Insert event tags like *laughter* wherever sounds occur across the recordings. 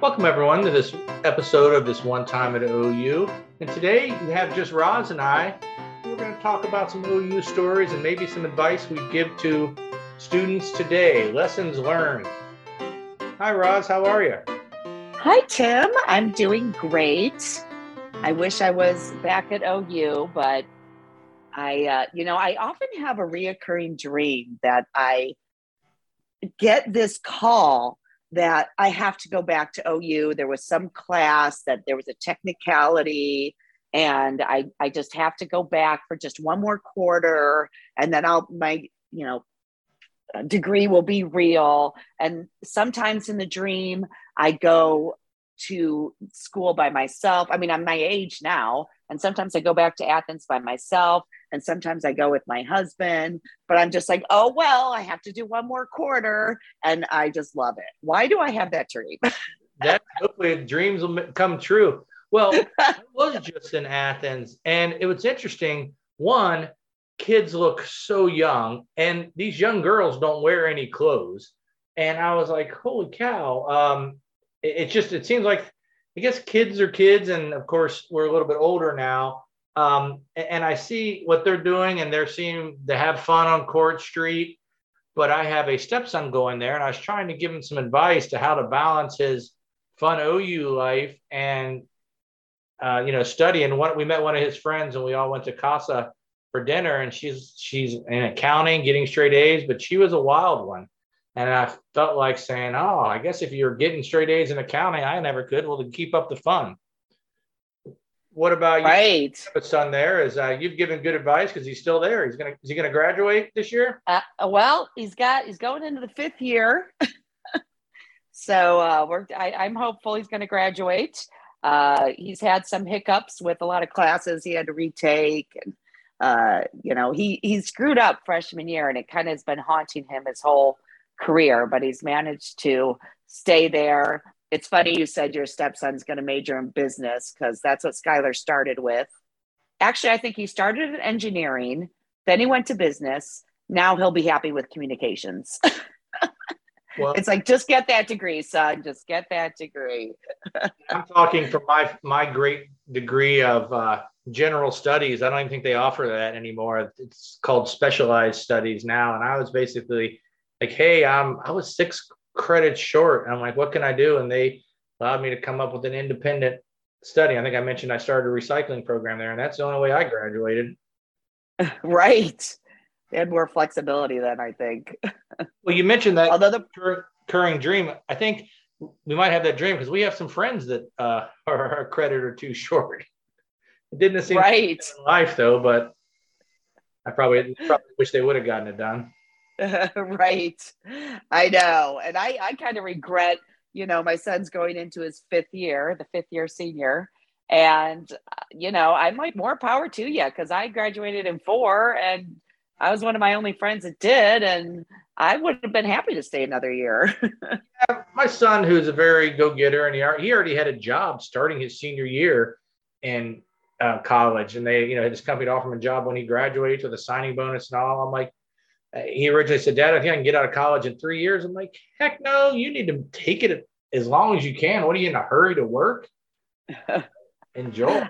Welcome, everyone, to this episode of This One Time at OU. And today we have just Roz and I. We're going to talk about some OU stories and maybe some advice we give to students today, lessons learned. Hi, Roz, how are you? Hi, Tim. I'm doing great. I wish I was back at OU, but I, uh, you know, I often have a reoccurring dream that I get this call that I have to go back to OU. There was some class that there was a technicality and I, I just have to go back for just one more quarter and then I'll, my, you know, degree will be real. And sometimes in the dream, I go to school by myself. I mean, I'm my age now, and sometimes I go back to Athens by myself, and sometimes I go with my husband. But I'm just like, oh, well, I have to do one more quarter. And I just love it. Why do I have that dream? *laughs* that hopefully dreams will come true. Well, *laughs* I was just in Athens, and it was interesting. One, kids look so young, and these young girls don't wear any clothes. And I was like, holy cow. Um, it, it just, it seems like, I guess kids are kids. And of course, we're a little bit older now. Um, and I see what they're doing, and they're seeming to have fun on Court Street. But I have a stepson going there, and I was trying to give him some advice to how to balance his fun OU life and uh, you know study. And we met one of his friends, and we all went to Casa for dinner. And she's she's in accounting, getting straight A's, but she was a wild one. And I felt like saying, "Oh, I guess if you're getting straight A's in accounting, I never could. Well, to keep up the fun." What about you? Right. son there is uh, you've given good advice because he's still there. He's gonna is he gonna graduate this year? Uh, well, he's got he's going into the fifth year, *laughs* so uh, we're I, I'm hopeful he's going to graduate. Uh, he's had some hiccups with a lot of classes he had to retake, and uh, you know he he screwed up freshman year, and it kind of has been haunting him his whole career. But he's managed to stay there it's funny you said your stepson's going to major in business because that's what Skylar started with. Actually, I think he started in engineering, then he went to business. Now he'll be happy with communications. *laughs* well, it's like just get that degree, son. Just get that degree. *laughs* I'm talking from my my great degree of uh, general studies. I don't even think they offer that anymore. It's called specialized studies now, and I was basically like, hey, um, I was six credits short. And I'm like, what can I do? And they allowed me to come up with an independent study. I think I mentioned I started a recycling program there, and that's the only way I graduated. *laughs* Right. They had more flexibility then, I think. *laughs* well, you mentioned that Although the recurring dream. I think we might have that dream because we have some friends that uh, *laughs* are a credit or two short. It didn't seem right life though, but I probably probably wish they would have gotten it done. *laughs* right. I know. And I, I kind of regret, you know, my son's going into his fifth year, the fifth year senior. And, uh, you know, I'm like, more power to you because I graduated in four and I was one of my only friends that did. And I would have been happy to stay another year. *laughs* yeah, my son, who's a very go getter, and he, he already had a job starting his senior year in uh, college. And they, you know, his company offered him a job when he graduates with a signing bonus and all. I'm like, he originally said, Dad, I think I can get out of college in three years. I'm like, heck no, you need to take it as long as you can. What are you in a hurry to work? *laughs* Enjoy.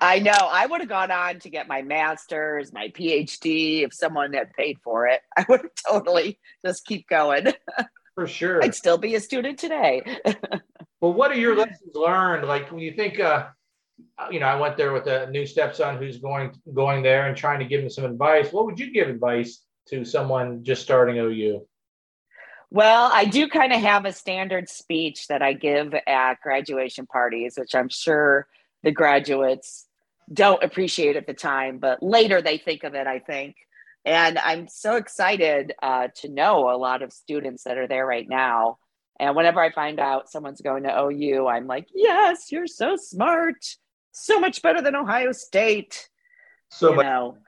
I know. I would have gone on to get my master's, my PhD, if someone had paid for it. *laughs* I would have totally just keep going. *laughs* For sure. I'd still be a student today. well, what are your lessons learned? Like when you think, uh, you know, I went there with a new stepson who's going going there and trying to give him some advice. What would you give advice to someone just starting OU? Well, I do kind of have a standard speech that I give at graduation parties, which I'm sure the graduates don't appreciate at the time, but later they think of it, I think. And I'm so excited uh, to know a lot of students that are there right now. And whenever I find out someone's going to OU, I'm like, yes, you're so smart. So much better than Ohio State. So you much- know,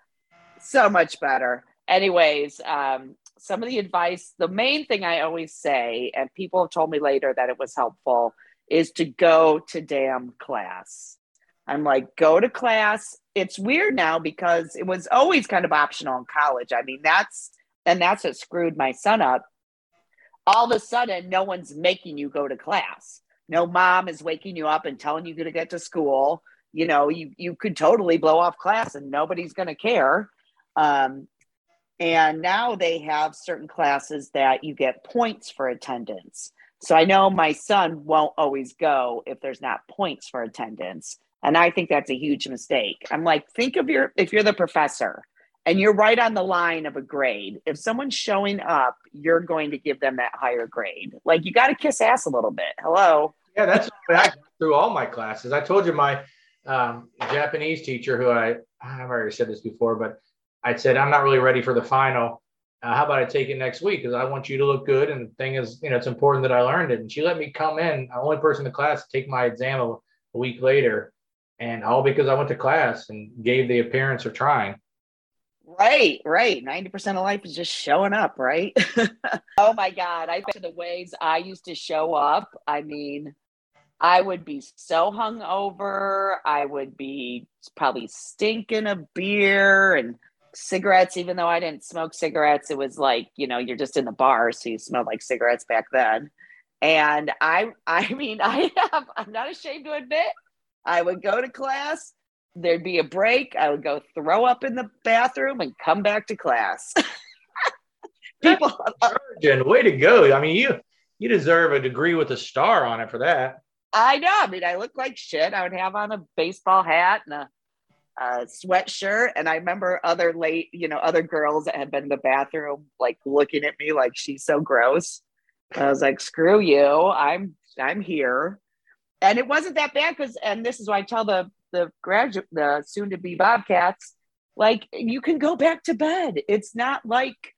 so much better anyways, um, some of the advice, the main thing I always say, and people have told me later that it was helpful, is to go to damn class. I'm like, go to class. It's weird now because it was always kind of optional in college. I mean, that's, and that's what screwed my son up. All of a sudden, no one's making you go to class. no mom is waking you up and telling you to get to school. You know, you you could totally blow off class and nobody's going to care. Um, and now they have certain classes that you get points for attendance. So I know my son won't always go if there's not points for attendance. And I think that's a huge mistake. I'm like, think of your, if you're the professor and you're right on the line of a grade, if someone's showing up, you're going to give them that higher grade. Like, you got to kiss ass a little bit. Hello. Yeah, that's I through all my classes. I told you my um, Japanese teacher, who I, I've already said this before, but I said, I'm not really ready for the final. Uh, how about I take it next week? Because I want you to look good. And the thing is, you know, it's important that I learned it. And she let me come in, the only person in the class to take my exam a, a week later. And all because I went to class and gave the appearance of trying. Right, right. 90% of life is just showing up, right? *laughs* oh my God. I bet the ways I used to show up. I mean, I would be so hungover. I would be probably stinking of beer and cigarettes, even though I didn't smoke cigarettes. It was like, you know, you're just in the bar, so you smelled like cigarettes back then. And I *laughs* I mean, I have I'm not ashamed to admit, I would go to class, there'd be a break, I would go throw up in the bathroom and come back to class. *laughs* People *laughs* way to go. I mean, you you deserve a degree with a star on it for that. I know. I mean, I look like shit. I would have on a baseball hat and a uh, sweatshirt. And I remember other late, you know, other girls that had been in the bathroom, like looking at me like she's so gross. I was like, screw you. I'm, I'm here. And it wasn't that bad because, and this is why I tell the, the graduate, the soon to be Bobcats, like you can go back to bed. It's not like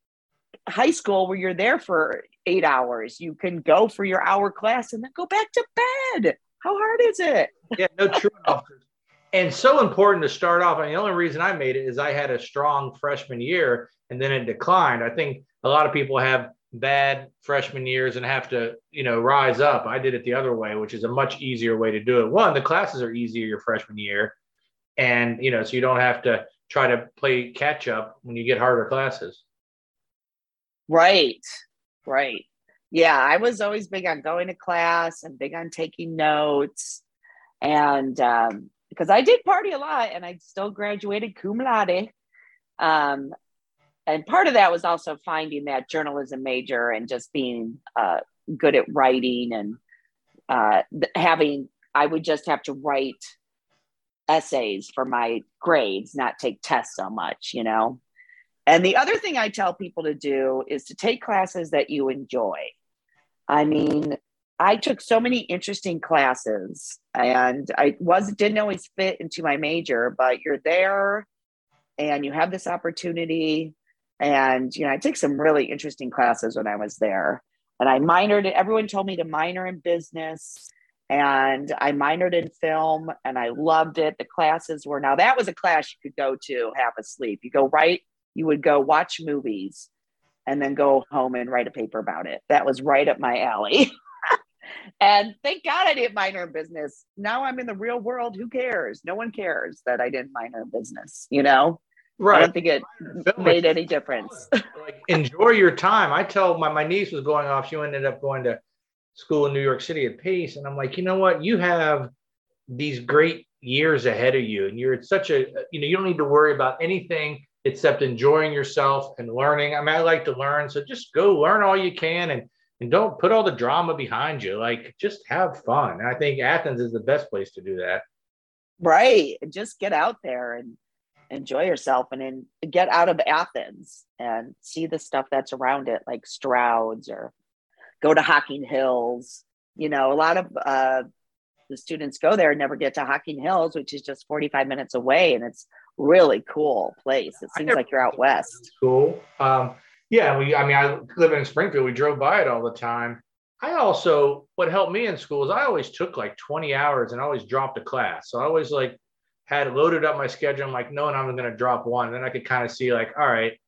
high school where you're there for eight hours. You can go for your hour class and then go back to bed. How hard is it? Yeah, no true officers *laughs* and so important to start off. I mean, the only reason I made it is I had a strong freshman year and then it declined. I think a lot of people have bad freshman years and have to, you know, rise up. I did it the other way, which is a much easier way to do it. One, the classes are easier your freshman year. And, you know, so you don't have to try to play catch up when you get harder classes. Right. Right. Yeah. I was always big on going to class and big on taking notes. And um, because I did party a lot and I still graduated cum laude. Um, and part of that was also finding that journalism major and just being uh, good at writing and uh, having, I would just have to write essays for my grades, not take tests so much, you know? And the other thing I tell people to do is to take classes that you enjoy. I mean, I took so many interesting classes and I was didn't always fit into my major, but you're there and you have this opportunity. And you know, I took some really interesting classes when I was there. And I minored everyone told me to minor in business. And I minored in film and I loved it. The classes were now that was a class you could go to half asleep. You go right, you would go watch movies and then go home and write a paper about it. That was right up my alley. *laughs* and thank God I didn't minor in business. Now I'm in the real world. Who cares? No one cares that I didn't minor in business, you know? Right. I don't think it made any difference. like enjoy your time. I tell my, my niece was going off, she ended up going to school in New York City at Pace. And I'm like, you know what? You have these great years ahead of you. And you're such a, you know, you don't need to worry about anything except enjoying yourself and learning. I mean, I like to learn. So just go learn all you can and and don't put all the drama behind you. Like just have fun. And I think Athens is the best place to do that. Right. Just get out there and enjoy yourself and then get out of Athens and see the stuff that's around it, like Stroud's or go to Hocking Hills. You know, a lot of uh, the students go there and never get to Hocking Hills, which is just 45 minutes away. And it's really cool place. It seems like you're out west. Cool. Um, yeah, we. I mean, I live in Springfield. We drove by it all the time. I also, what helped me in school is I always took like 20 hours and always dropped a class. So I always like had loaded up my schedule. I'm like, no, and I'm going to drop one. And then I could kind of see like, all right,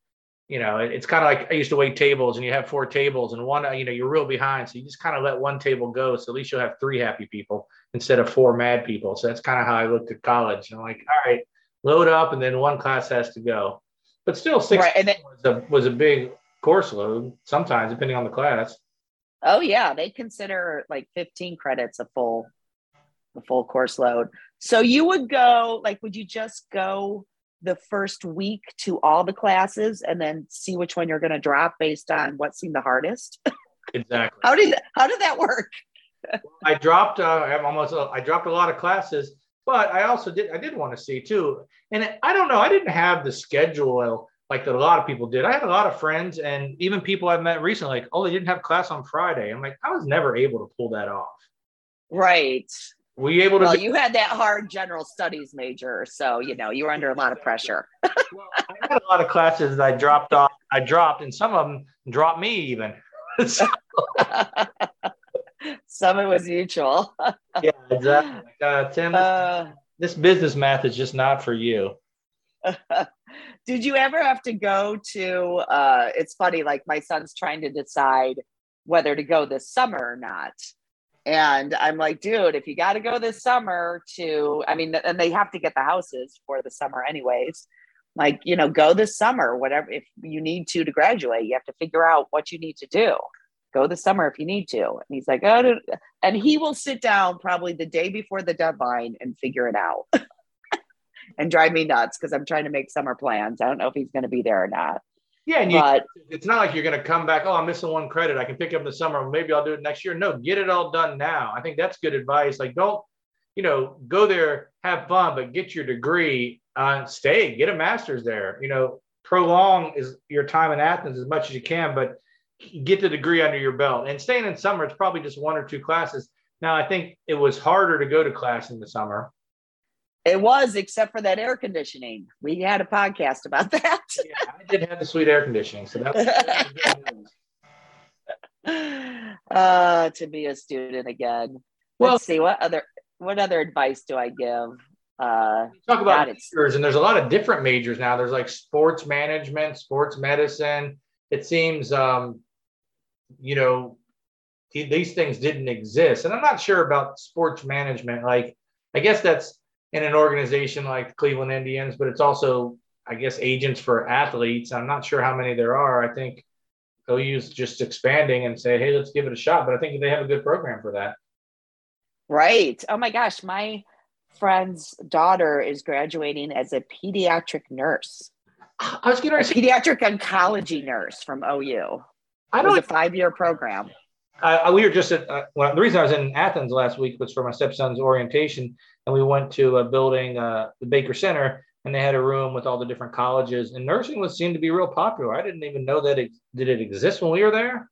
you know, it's kind of like I used to wait tables and you have four tables and one, you know, you're real behind. So you just kind of let one table go. So at least you'll have three happy people instead of four mad people. So that's kind of how I looked at college. I'm like, all right, load up and then one class has to go but still six right, and then, was, a, was a big course load sometimes depending on the class Oh yeah, they consider like 15 credits a full the full course load. So you would go like would you just go the first week to all the classes and then see which one you're going to drop based on what seemed the hardest? Exactly. how did how did that work? I dropped uh, I'm almost uh, I dropped a lot of classes, but I also did I did want to see too. And I don't know, I didn't have the schedule like that a lot of people did. I had a lot of friends and even people I've met recently, like, oh, they didn't have class on Friday. I'm like, I was never able to pull that off. Right. Were you able to? Well, you had that hard general studies major, so you know you were under a lot of pressure. *laughs* well, I had a lot of classes that I dropped off. I dropped, and some of them dropped me even. *laughs* some *laughs* of it was mutual. *laughs* yeah, exactly. Uh, Tim, this, uh, this business math is just not for you. *laughs* Did you ever have to go to? Uh, it's funny, like my son's trying to decide whether to go this summer or not. And I'm like, dude, if you got to go this summer to, I mean, and they have to get the houses for the summer, anyways. Like, you know, go this summer, whatever. If you need to to graduate, you have to figure out what you need to do. Go this summer if you need to. And he's like, oh, and he will sit down probably the day before the deadline and figure it out. *laughs* and drive me nuts because I'm trying to make summer plans. I don't know if he's going to be there or not. Yeah, and you, but, it's not like you're going to come back. Oh, I'm missing one credit. I can pick up in the summer. Maybe I'll do it next year. No, get it all done now. I think that's good advice. Like, don't, you know, go there, have fun, but get your degree. Uh, stay, get a master's there. You know, prolong is your time in Athens as much as you can, but get the degree under your belt. And staying in summer, it's probably just one or two classes. Now, I think it was harder to go to class in the summer it was, except for that air conditioning. We had a podcast about that. *laughs* yeah, I did have the sweet air conditioning, so that was. *laughs* uh, to be a student again. Well, Let's see what other what other advice do I give? Uh, talk about majors, and there's a lot of different majors now. There's like sports management, sports medicine. It seems, um, you know, these things didn't exist, and I'm not sure about sports management. Like, I guess that's in an organization like Cleveland Indians, but it's also, I guess, agents for athletes. I'm not sure how many there are. I think OU's just expanding and say, hey, let's give it a shot. But I think they have a good program for that. Right. Oh my gosh. My friend's daughter is graduating as a pediatric nurse. I was going to say pediatric oncology nurse from OU. I know a five year program. I, we were just at uh, well, the reason I was in Athens last week was for my stepson's orientation, and we went to a building, uh, the Baker Center, and they had a room with all the different colleges. And nursing was seemed to be real popular. I didn't even know that it did it exist when we were there.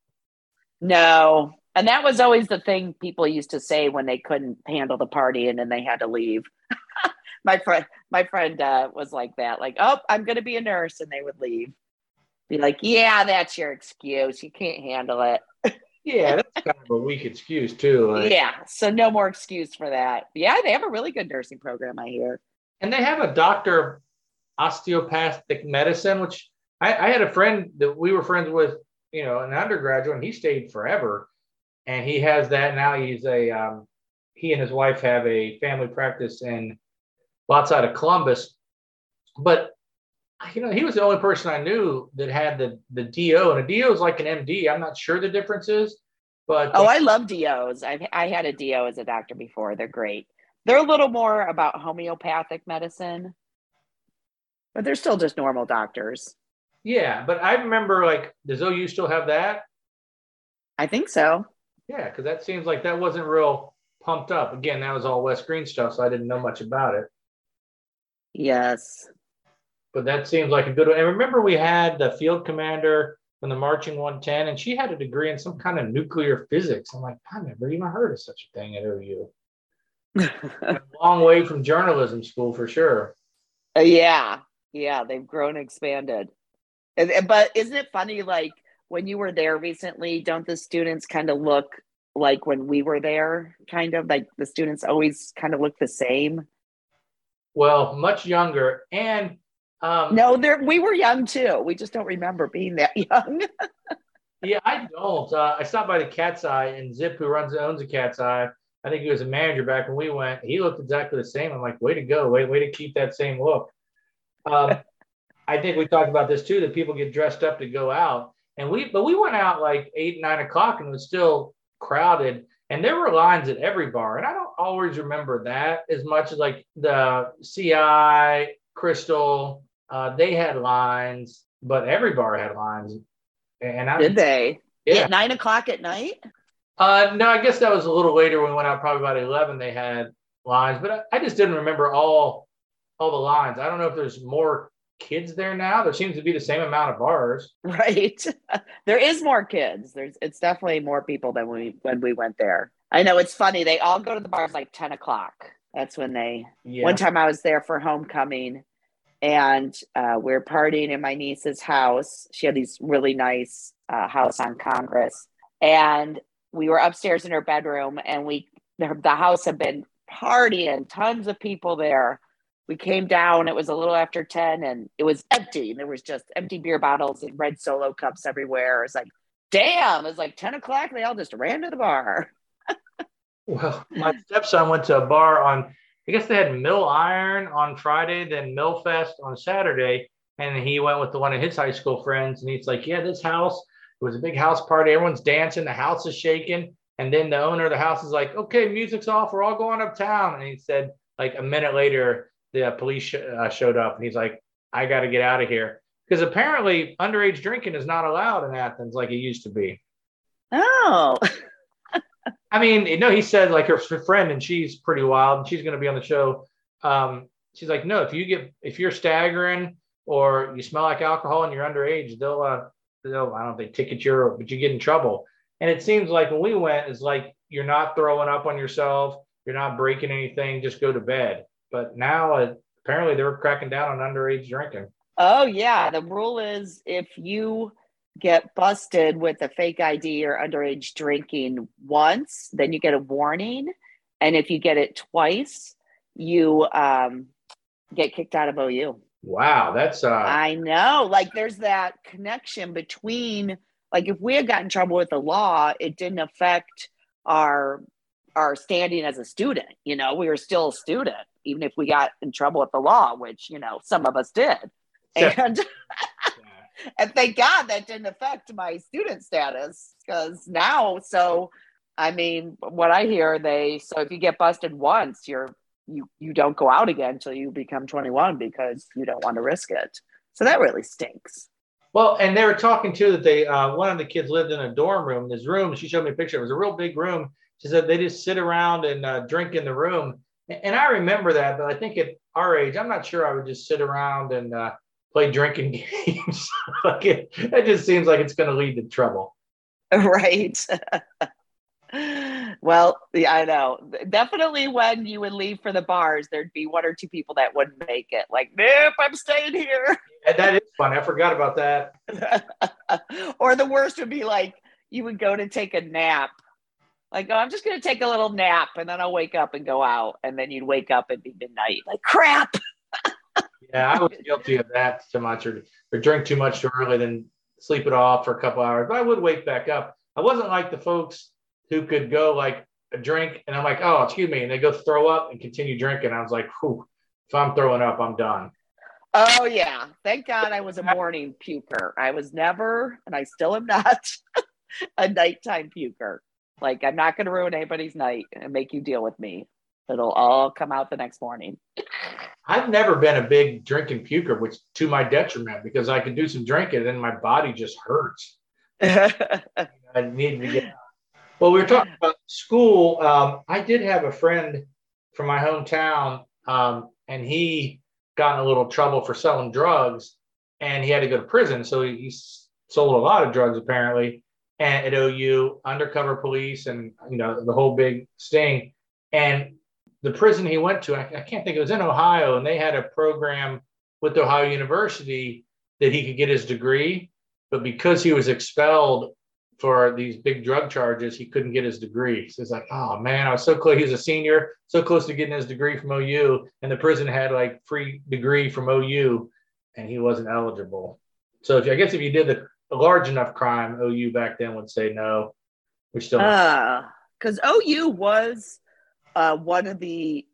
No, and that was always the thing people used to say when they couldn't handle the party and then they had to leave. *laughs* my friend, my friend uh, was like that, like, "Oh, I'm going to be a nurse," and they would leave. Be like, "Yeah, that's your excuse. You can't handle it." *laughs* Yeah, that's kind of a weak excuse too. Like, yeah, so no more excuse for that. Yeah, they have a really good nursing program, I hear. And they have a doctor of osteopathic medicine, which I, I had a friend that we were friends with, you know, an undergraduate, and he stayed forever. And he has that now. He's a um, he and his wife have a family practice in outside of Columbus. But you know, he was the only person I knew that had the the DO, and a DO is like an MD. I'm not sure the difference is, but oh, I love DOs. I've I had a DO as a doctor before. They're great. They're a little more about homeopathic medicine, but they're still just normal doctors. Yeah, but I remember like, does OU still have that? I think so. Yeah, because that seems like that wasn't real pumped up. Again, that was all West Green stuff, so I didn't know much about it. Yes but that seems like a good one. And remember, we had the field commander from the Marching 110, and she had a degree in some kind of nuclear physics. I'm like, I never even heard of such a thing at OU. *laughs* a long way from journalism school for sure. Uh, yeah, yeah, they've grown, expanded. And, but isn't it funny? Like when you were there recently, don't the students kind of look like when we were there? Kind of like the students always kind of look the same. Well, much younger, and um, no, there we were young too. We just don't remember being that *laughs* young. yeah, I don't. Uh, I stopped by the Cat's Eye, and Zip, who runs owns the Cat's Eye, I think he was a manager back when we went. He looked exactly the same. I'm like, way to go, way way to keep that same look. Um, *laughs* I think we talked about this too. That people get dressed up to go out, And we, but we went out like eight, nine o'clock and it was still crowded. And there were lines at every bar. And I don't always remember that as much as like the CI, Crystal, uh, they had lines, but every bar had lines. And I, did they? Yeah. At nine o'clock at night? Uh, no, I guess that was a little later when we went out, probably about 11. They had lines, but I, I just didn't remember all all the lines. I don't know if there's more kids there now. There seems to be the same amount of bars. *laughs* Right. *laughs* there is more kids. There's it's definitely more people than we when we went there. I know it's funny. They all go to the bars like 10 o'clock. That's when they yeah. one time I was there for homecoming and uh, we are partying in my niece's house. She had these really nice uh, house on Congress. And we were upstairs in her bedroom and we the, house had been partying, tons of people there we came down it was a little after 10 and it was empty And there was just empty beer bottles and red solo cups everywhere it's like damn it's like 10 o'clock they all just ran to the bar *laughs* well my stepson went to a bar on i guess they had mill iron on friday then mill fest on saturday and he went with the one of his high school friends and he's like yeah this house it was a big house party everyone's dancing the house is shaking and then the owner of the house is like okay music's off we're all going uptown and he said like a minute later the police sh- uh, showed up and he's like, I got to get out of here. Because apparently underage drinking is not allowed in Athens like it used to be. Oh. *laughs* I mean, know, he said like her friend, and she's pretty wild, and she's going to be on the show. Um, she's like, no, if you get if you're staggering or you smell like alcohol and you're underage, they'll uh, they'll I don't think they ticket you, but you get in trouble. And it seems like when we went, it's like you're not throwing up on yourself, you're not breaking anything, just go to bed. But now uh, apparently they're cracking down on underage drinking. Oh yeah, the rule is if you get busted with a fake ID or underage drinking once, then you get a warning, and if you get it twice, you um, get kicked out of OU. Wow, that's uh I know. Like there's that connection between like if we had gotten in trouble with the law, it didn't affect our our standing as a student. You know, we were still a student even if we got in trouble with the law, which you know some of us did. And *laughs* and thank God that didn't affect my student status because now, so I mean, what I hear they so if you get busted once, you're you you don't go out again until you become 21 because you don't want to risk it. So that really stinks. Well, and they were talking too that they uh, one of the kids lived in a dorm room. This room, she showed me a picture. It was a real big room. She said they just sit around and uh, drink in the room. And I remember that, but I think at our age, I'm not sure I would just sit around and uh, play drinking *laughs* games. like it, it just seems like it's going to lead to trouble. *laughs* Right. *laughs* well, yeah, I know. Definitely when you would leave for the bars, there'd be one or two people that wouldn't make it. Like, nope, I'm staying here. And that is fun. I forgot about that. or the worst would be like you would go to take a nap like, oh, I'm just going to take a little nap and then I'll wake up and go out. And then you'd wake up and be midnight. Like, crap. Yeah, I was guilty of that too much or, or drink too much too early, then sleep it off for a couple hours. But I would wake back up. I wasn't like the folks who could go like a drink and I'm like, oh, excuse me. And they go throw up and continue drinking. I was like, whew, if I'm throwing up, I'm done. Oh, yeah. Thank God I was a morning puker. I was never, and I still am not, *laughs* a nighttime puker. Like, I'm not going to ruin anybody's night and make you deal with me. It'll all come out the next morning. I've never been a big drinking puker, which to my detriment, because I could do some drinking and then my body just hurts. *laughs* I need to get out. Well, we were talking about school. Um, I did have a friend from my hometown, um, and he got in a little trouble for selling drugs, and he had to go to prison. So he, he sold a lot of drugs apparently and at OU, undercover police, and you know the whole big sting. And the prison he went to, I, I can't think it was in Ohio, and they had a program with Ohio University that he could get his degree, but because he was expelled for these big drug charges, he couldn't get his degree. So it's like, oh man, I was so close. He was a senior, so close to getting his degree from OU, and the prison had like free degree from OU, and he wasn't eligible. So if I guess if you did the a large enough crime, OU back then would say no. We still because uh, OU was uh, one of the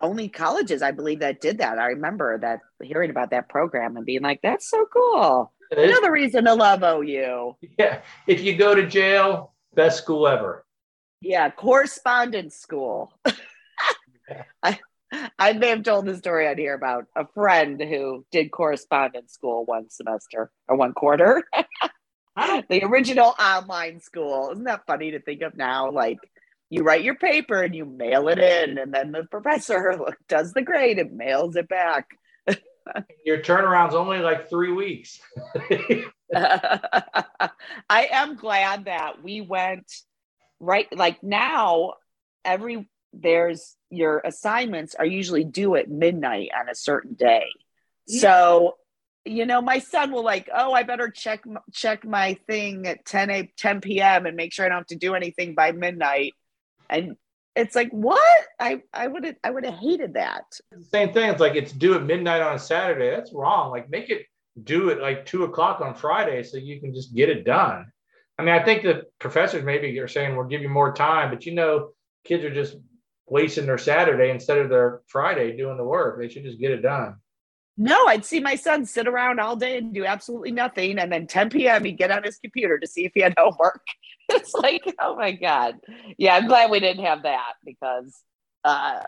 only colleges I believe that did that. I remember that hearing about that program and being like, "That's so cool." Another reason to love OU. Yeah. If you go to jail, best school ever. Yeah, correspondence school. *laughs* I I may have told the story on here about a friend who did correspondence school one semester or one quarter. *laughs* the original online school. Isn't that funny to think of now? Like you write your paper and you mail it in, and then the professor *laughs* does the grade and mails it back. Your turnaround's only like three weeks. *laughs* *laughs* I am glad that we went right like now every there's your assignments are usually due at midnight on a certain day. Yeah. So, you know, my son will like, oh, I better check check my thing at 10 a 10 p.m. and make sure I don't have to do anything by midnight. And it's like, what? I I would have I would have hated that. Same thing. It's like it's due at midnight on a Saturday. That's wrong. Like make it due at like two o'clock on Friday so you can just get it done. I mean, I think the professors maybe are saying we'll give you more time, but you know, kids are just wasting their Saturday instead of their Friday doing the work. They should just get it done. No, I'd see my son sit around all day and do absolutely nothing. And then 10 p.m., he'd get on his computer to see if he had homework. *laughs* it's like, oh my God. Yeah, I'm glad we didn't have that because uh,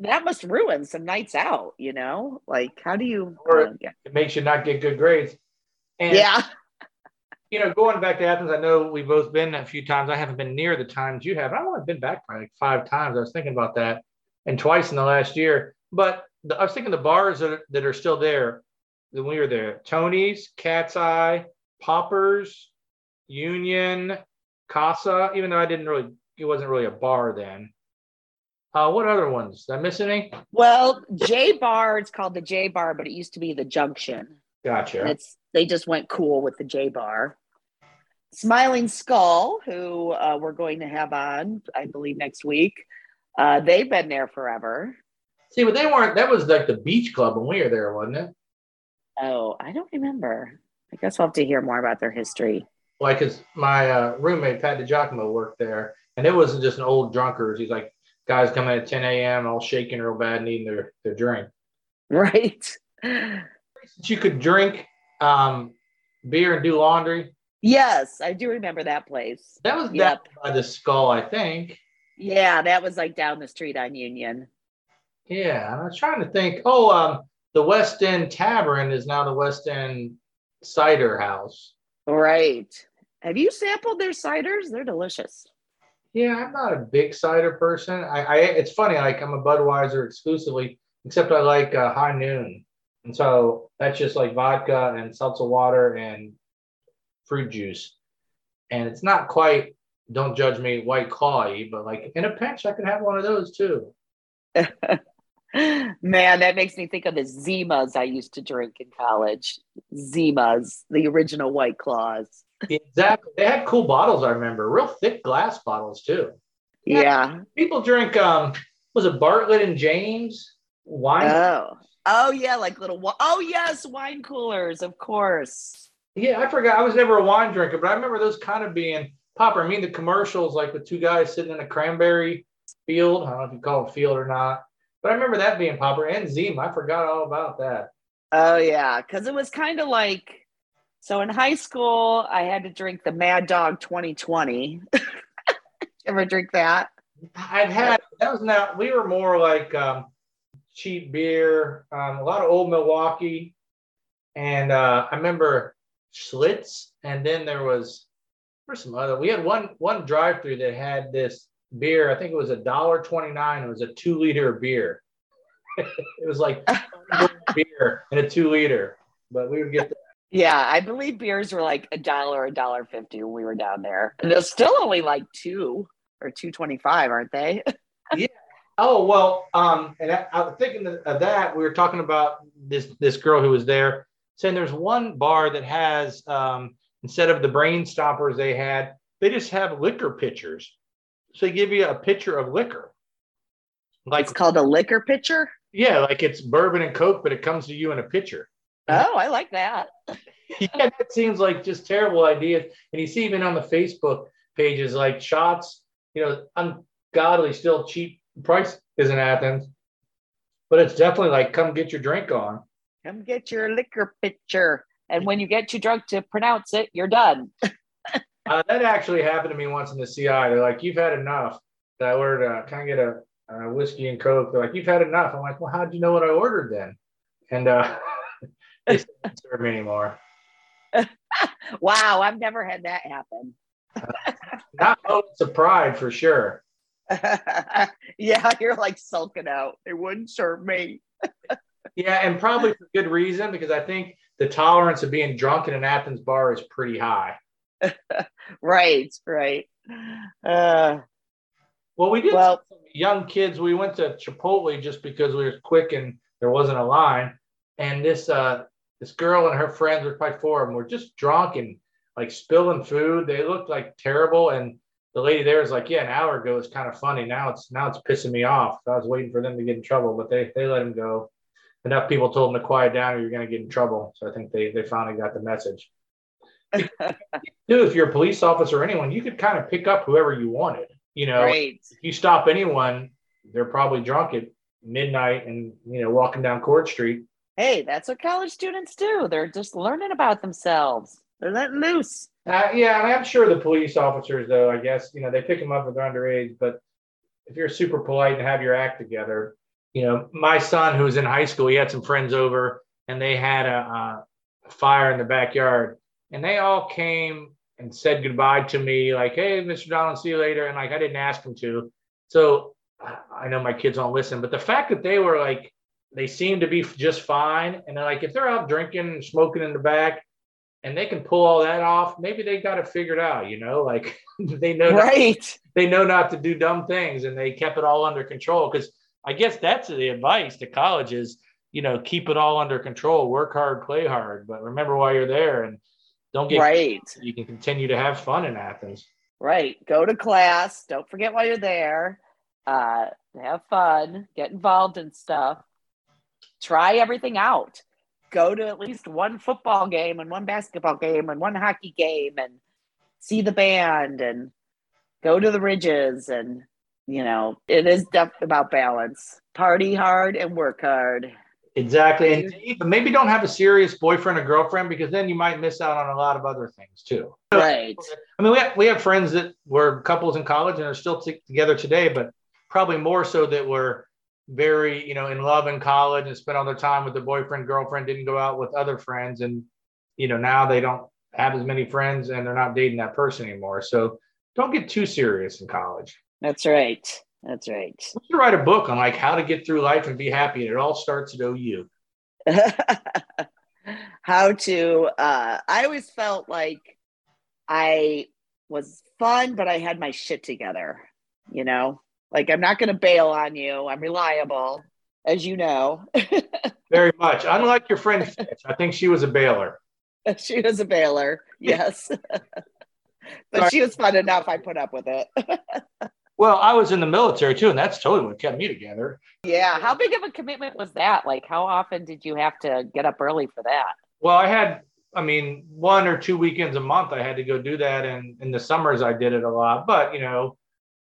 that must ruin some nights out, you know? Like, how do you? Or it makes you not get good grades. And yeah *laughs* you know, going back to Athens, I know we've both been a few times. I haven't been near the times you have. I've only been back probably like five times. I was thinking about that, and twice in the last year. But the, I was thinking the bars that are, that are still there when we were there: Tony's, Cat's Eye, Pawpurrs, Union, Casa. Even though I didn't really, it wasn't really a bar then. Uh, what other ones? Did I miss any? Well, J Bar. It's called the J Bar, but it used to be the Junction. Gotcha. And it's they just went cool with the J Bar. Smiling Skull, who uh, we're going to have on, I believe, next week. Uh, they've been there forever. See, but they weren't. That was like the beach club when we were there, wasn't it? Oh, I don't remember. I guess we'll have to hear more about their history. Like, cause my uh, roommate Pat DiGiacomo worked there, and it wasn't just an old drunkers. He's like guys coming at 10 a.m. all shaking real bad, needing their their drink. *laughs* Right you could drink um, beer and do laundry? Yes, I do remember that place. That was yep. down by the skull, I think. Yeah, that was like down the street on Union. Yeah, I was trying to think. Oh, um, the West End Tavern is now the West End Cider House. Right. Have you sampled their ciders? They're delicious. Yeah, I'm not a big cider person. I, I it's funny. Like I'm a Budweiser exclusively, except I like uh, High Noon. And so that's just like vodka and seltzer water and fruit juice. And it's not quite, don't judge me, white clawy, but like in a pinch, I could have one of those too. *laughs* Man, that makes me think of the Zimas I used to drink in college. Zimas, the original White Claws. exactly. They had cool bottles, I remember. Real thick glass bottles too. Yeah. yeah. People drink um was it Bartles and James wine? Oh. Oh yeah, like little. Oh yes, wine coolers, of course. Yeah, I forgot. I was never a wine drinker, but I remember those kind of being popular. I mean, the commercials like with two guys sitting in a cranberry field. I don't know if you call it field or not, but I remember that being popular. And Zim. I forgot all about that. Oh yeah, because it was kind of like. So in high school, I had to drink the Mad Dog 2020. *laughs* Ever drink that? I've had. That was not. We were more like. um cheap beer, um, a lot of old Milwaukee, and uh, I remember Schlitz, and then there was there's some other. We had one one drive through that had this beer. I think it was a dollar twenty nine. It was a two liter beer. *laughs* it was like *laughs* beer and a two liter, but we would get. That. Yeah, I believe beers were like a dollar, a dollar fifty when we were down there. And they're still only like two or two twenty five, aren't they? *laughs* yeah, Oh well, um, and I, I was thinking of that. We were talking about this this girl who was there, saying there's one bar that has um, instead of the brain stoppers they had, they just have liquor pitchers. So they give you a pitcher of liquor. Like it's called a liquor pitcher. Yeah, like it's bourbon and coke, but it comes to you in a pitcher. Oh, I like that. *laughs* yeah, that seems like just terrible ideas. And you see even on the Facebook pages, like shots, you know, ungodly, still cheap price is in Athens, but it's definitely like come get your drink on. Come get your liquor pitcher. And when you get too drunk to pronounce it, you're done. *laughs* uh, that actually happened to me once in the CI. They're like, "You've had enough." I ordered, uh, "Can I get a, a, whiskey and coke?" They're like, "You've had enough." I'm like, "Well, how'd you know what I ordered then?" And uh, *laughs* they didn't serve me anymore. *laughs* wow, I've never had that happen. Not moments of pride for sure. *laughs* yeah, you're like sulking out. They wouldn't serve me. yeah, and probably for good reason because I think the tolerance of being drunk in an Athens bar is pretty high. *laughs* right, right. Uh, well, we did well, young kids. We went to Chipotle just because we were quick and there wasn't a line. And this uh, this girl and her friends, were probably four of them, were just drunk and like spilling food. They looked like terrible. And the lady there was like, "Yeah, an hour ago it's kind of funny. Now it's now it's pissing me off." I was waiting for them to get in trouble, but they they let him go. Enough people told him to quiet down, or you're going to get in trouble. So I think they they finally got the message. If you're a police officer or anyone, you could kind of pick up whoever you wanted. You know, right. if you stop anyone, they're probably drunk at midnight and you know walking down Court Street. Hey, that's what college students do. They're just learning about themselves. They're letting loose. Uh, yeah, I'm sure the police officers, though, I guess, you know, they pick them up if they're underage. But if you're super polite and have your act together, you know, my son who's in high school, he had some friends over and they had a, a fire in the backyard. And they all came and said goodbye to me, like, hey, Mr. Donald, see you later. And like, I didn't ask them to. So I know my kids don't listen, but the fact that they were like, they seem to be just fine. And they're like, if they're out drinking and smoking in the back, and they can pull all that off, maybe they got it figured out, you know, *laughs* like they know right. Not, they know not to do dumb things and they kept it all under control. Cause I guess that's the advice to colleges, you know, keep it all under control, work hard, play hard, but remember why you're there and don't get right. You can continue to have fun in Athens. Right. Go to class. Don't forget why you're there. Uh, have fun, get involved in stuff, try everything out go to at least one football game and one basketball game and one hockey game and see the band and go to the ridges and you know it is about balance party hard and work hard exactly and maybe don't have a serious boyfriend or girlfriend because then you might miss out on a lot of other things too right i mean we have, we have friends that were couples in college and are still t- together today but probably more so that were very, you know, in love in college and spent all their time with their boyfriend, girlfriend, didn't go out with other friends. And, you know, now they don't have as many friends and they're not dating that person anymore. So don't get too serious in college. That's right. That's right. We should write a book on like how to get through life and be happy. And it all starts at OU. *laughs* how to, uh, I always felt like I was fun, but I had my shit together, you know? Like I'm not going to bail on you. I'm reliable, as you know. *laughs* Very much. Unlike your friend Fitch, I think she was a bailer. *laughs* She was a bailer, yes. but Sorry. she was fun enough. I put up with it. Well, I was in the military too, and that's totally what kept me together. Yeah. How big of a commitment was that? Like, how often did you have to get up early for that? Well, I had I mean, one or two weekends a month I had to go do that. And in the summers I did it a lot. But, you know,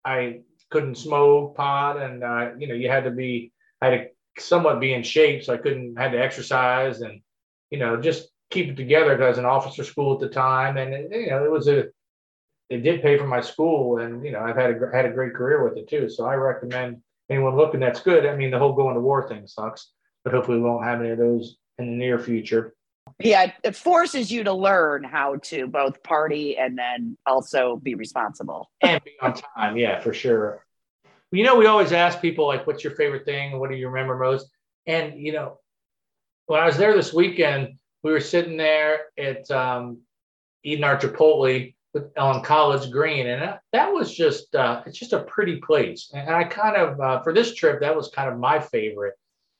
I couldn't smoke pot, and uh, you know you had to be I had to somewhat be in shape, so I couldn't had to exercise and you know just keep it together because I was an officer school at the time, and you know it was a it did pay for my school, and you know I've had a had a great career with it too. So I recommend anyone looking that's good. I mean the whole going to war thing sucks, but hopefully we won't have any of those in the near future. Yeah, it forces you to learn how to both party and then also be responsible. and be on time. Yeah, for sure. You know, we always ask people, like, what's your favorite thing? What do you remember most? And, you know, when I was there this weekend, we were sitting there at um, eating our Chipotle with, on College Green. And that, was just, uh, it's just a pretty place. And I kind of, uh, for this trip, that was kind of my favorite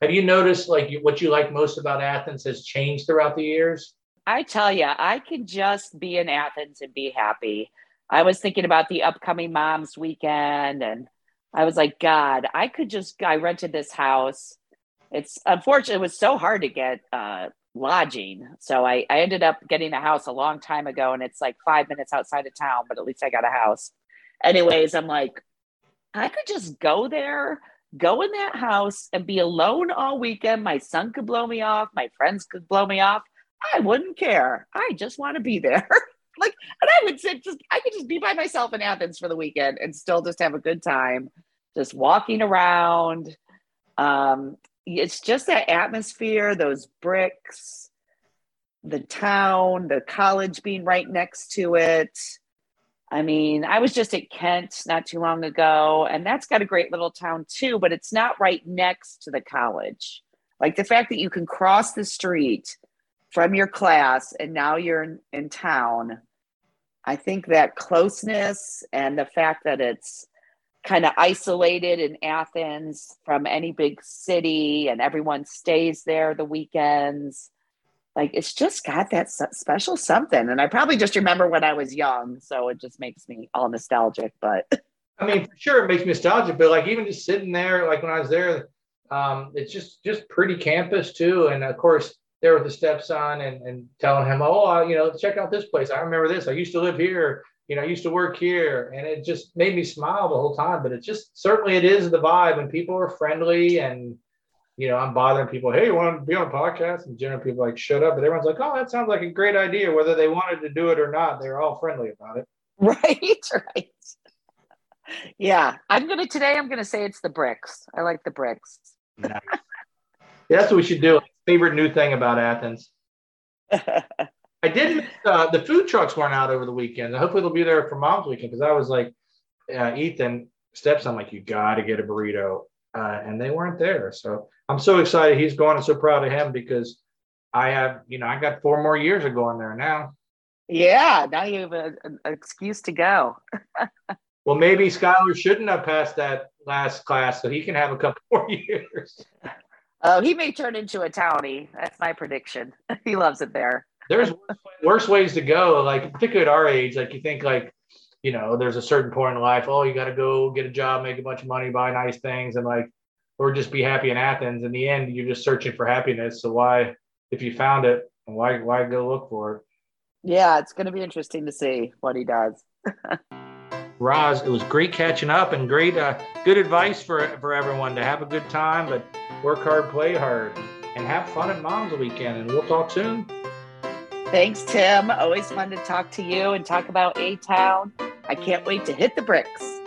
have you noticed like what you like most about Athens has changed throughout the years? I tell you, I could just be in Athens and be happy. I was thinking about the upcoming mom's weekend and I was like, God, I could just, I rented this house. It's unfortunate, it was so hard to get uh, lodging. So I, I ended up getting a house a long time ago and it's like five minutes outside of town, but at least I got a house. Anyways, I'm like, I could just go there go in that house and be alone all weekend. My son could blow me off. My friends could blow me off. I wouldn't care. I just want to be there. *laughs* like, and I would sit just, I could just be by myself in Athens for the weekend and still just have a good time, just walking around. Um, it's just that atmosphere, those bricks, the town, the college being right next to it. I mean, I was just at Kent not too long ago, and that's got a great little town too, but it's not right next to the college. Like the fact that you can cross the street from your class and now you're in, in town. I think that closeness and the fact that it's kind of isolated in Athens from any big city and everyone stays there the weekends. Like it's just got that special something and i probably just remember when i was young so it just makes me all nostalgic but *laughs* i mean for sure it makes me nostalgic but like even just sitting there like when i was there um, it's just just pretty campus too and of course there with the stepson and, and telling him oh uh, you know check out this place. I remember this. I used to live here you know i used to work here and it just made me smile the whole time but it just certainly it is the vibe and people are friendly and you know, I'm bothering people, hey, you want to be on a podcast? And generally people like, shut up. But everyone's like, oh, that sounds like a great idea. Whether they wanted to do it or not, they're all friendly about it. *laughs* Right, right. Yeah. I'm gonna today I'm gonna say it's the bricks. I like the bricks. nice. *laughs* yeah, that's what we should do. Favorite new thing about Athens. *laughs* I did miss uh, the food trucks weren't out over the weekend. Hopefully they'll be there for mom's weekend because I was like, uh, Ethan, steps, I'm like, you got to get a burrito. Uh, and they weren't there. So I'm so excited he's going and so proud of him because I have, you know, I got four more years of going there now. Yeah, now you have an excuse to go. *laughs* well, maybe Skylar shouldn't have passed that last class, so he can have a couple *laughs* more years. Oh, he may turn into a townie. That's my prediction. *laughs* he loves it there. There's worse ways to go, like particularly at our age. Like you think, like you know, there's a certain point in life. Oh, you got to go get a job, make a bunch of money, buy nice things, and like or just be happy in Athens. In the end, you're just searching for happiness. So why, if you found it, why why go look for it? Yeah, it's going to be interesting to see what he does. *laughs* Roz, it was great catching up and great, uh, good advice for for everyone to have a good time, but work hard, play hard, and have fun at Mom's Weekend. And we'll talk soon. Thanks, Tim. Always fun to talk to you and talk about A Town. I can't wait to hit the bricks.